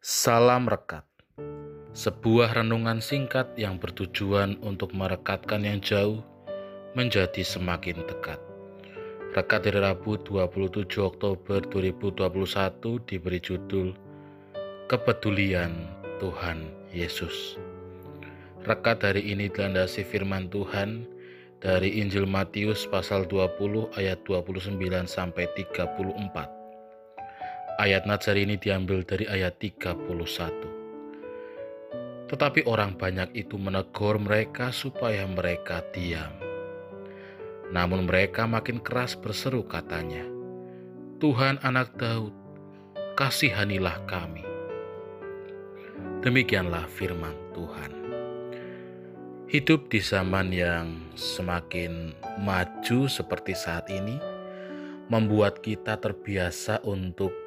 Salam Rekat Sebuah renungan singkat yang bertujuan untuk merekatkan yang jauh menjadi semakin dekat. Rekat dari Rabu 27 Oktober 2021 diberi judul Kepedulian Tuhan Yesus. Rekat dari ini dilandasi firman Tuhan dari Injil Matius pasal 20 ayat 29 sampai 34 Ayat Nazar ini diambil dari ayat 31. Tetapi orang banyak itu menegur mereka supaya mereka diam. Namun mereka makin keras berseru katanya, Tuhan anak Daud, kasihanilah kami. Demikianlah firman Tuhan. Hidup di zaman yang semakin maju seperti saat ini membuat kita terbiasa untuk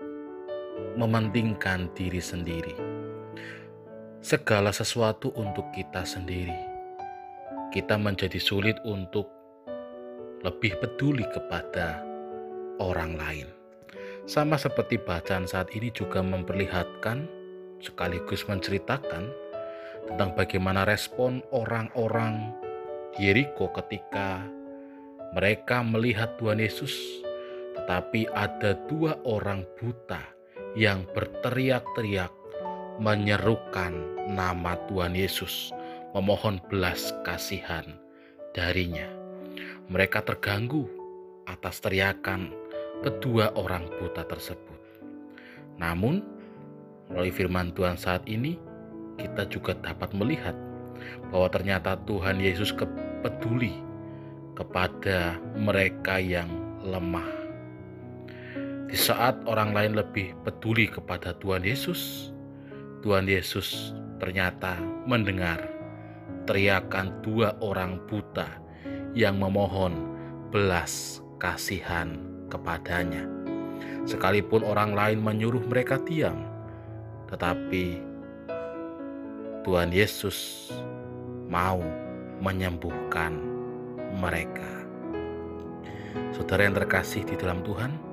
mementingkan diri sendiri. Segala sesuatu untuk kita sendiri. Kita menjadi sulit untuk lebih peduli kepada orang lain. Sama seperti bacaan saat ini juga memperlihatkan sekaligus menceritakan tentang bagaimana respon orang-orang Yeriko ketika mereka melihat Tuhan Yesus, tetapi ada dua orang buta yang berteriak-teriak menyerukan nama Tuhan Yesus, memohon belas kasihan darinya. Mereka terganggu atas teriakan kedua orang buta tersebut. Namun, melalui firman Tuhan saat ini, kita juga dapat melihat bahwa ternyata Tuhan Yesus peduli kepada mereka yang lemah di saat orang lain lebih peduli kepada Tuhan Yesus, Tuhan Yesus ternyata mendengar teriakan dua orang buta yang memohon belas kasihan kepadanya. Sekalipun orang lain menyuruh mereka diam, tetapi Tuhan Yesus mau menyembuhkan mereka. Saudara yang terkasih di dalam Tuhan,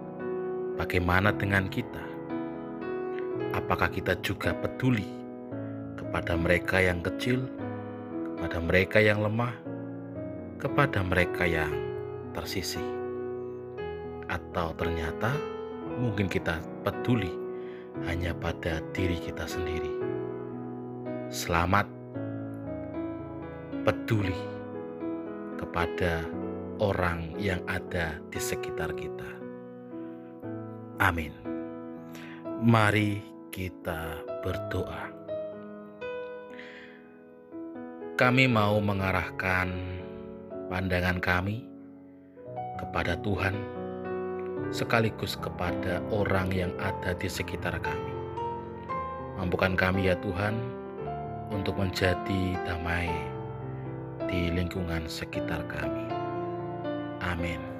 Bagaimana dengan kita? Apakah kita juga peduli kepada mereka yang kecil, kepada mereka yang lemah, kepada mereka yang tersisih? Atau ternyata mungkin kita peduli hanya pada diri kita sendiri? Selamat peduli kepada orang yang ada di sekitar kita. Amin. Mari kita berdoa. Kami mau mengarahkan pandangan kami kepada Tuhan, sekaligus kepada orang yang ada di sekitar kami. Mampukan kami, ya Tuhan, untuk menjadi damai di lingkungan sekitar kami. Amin.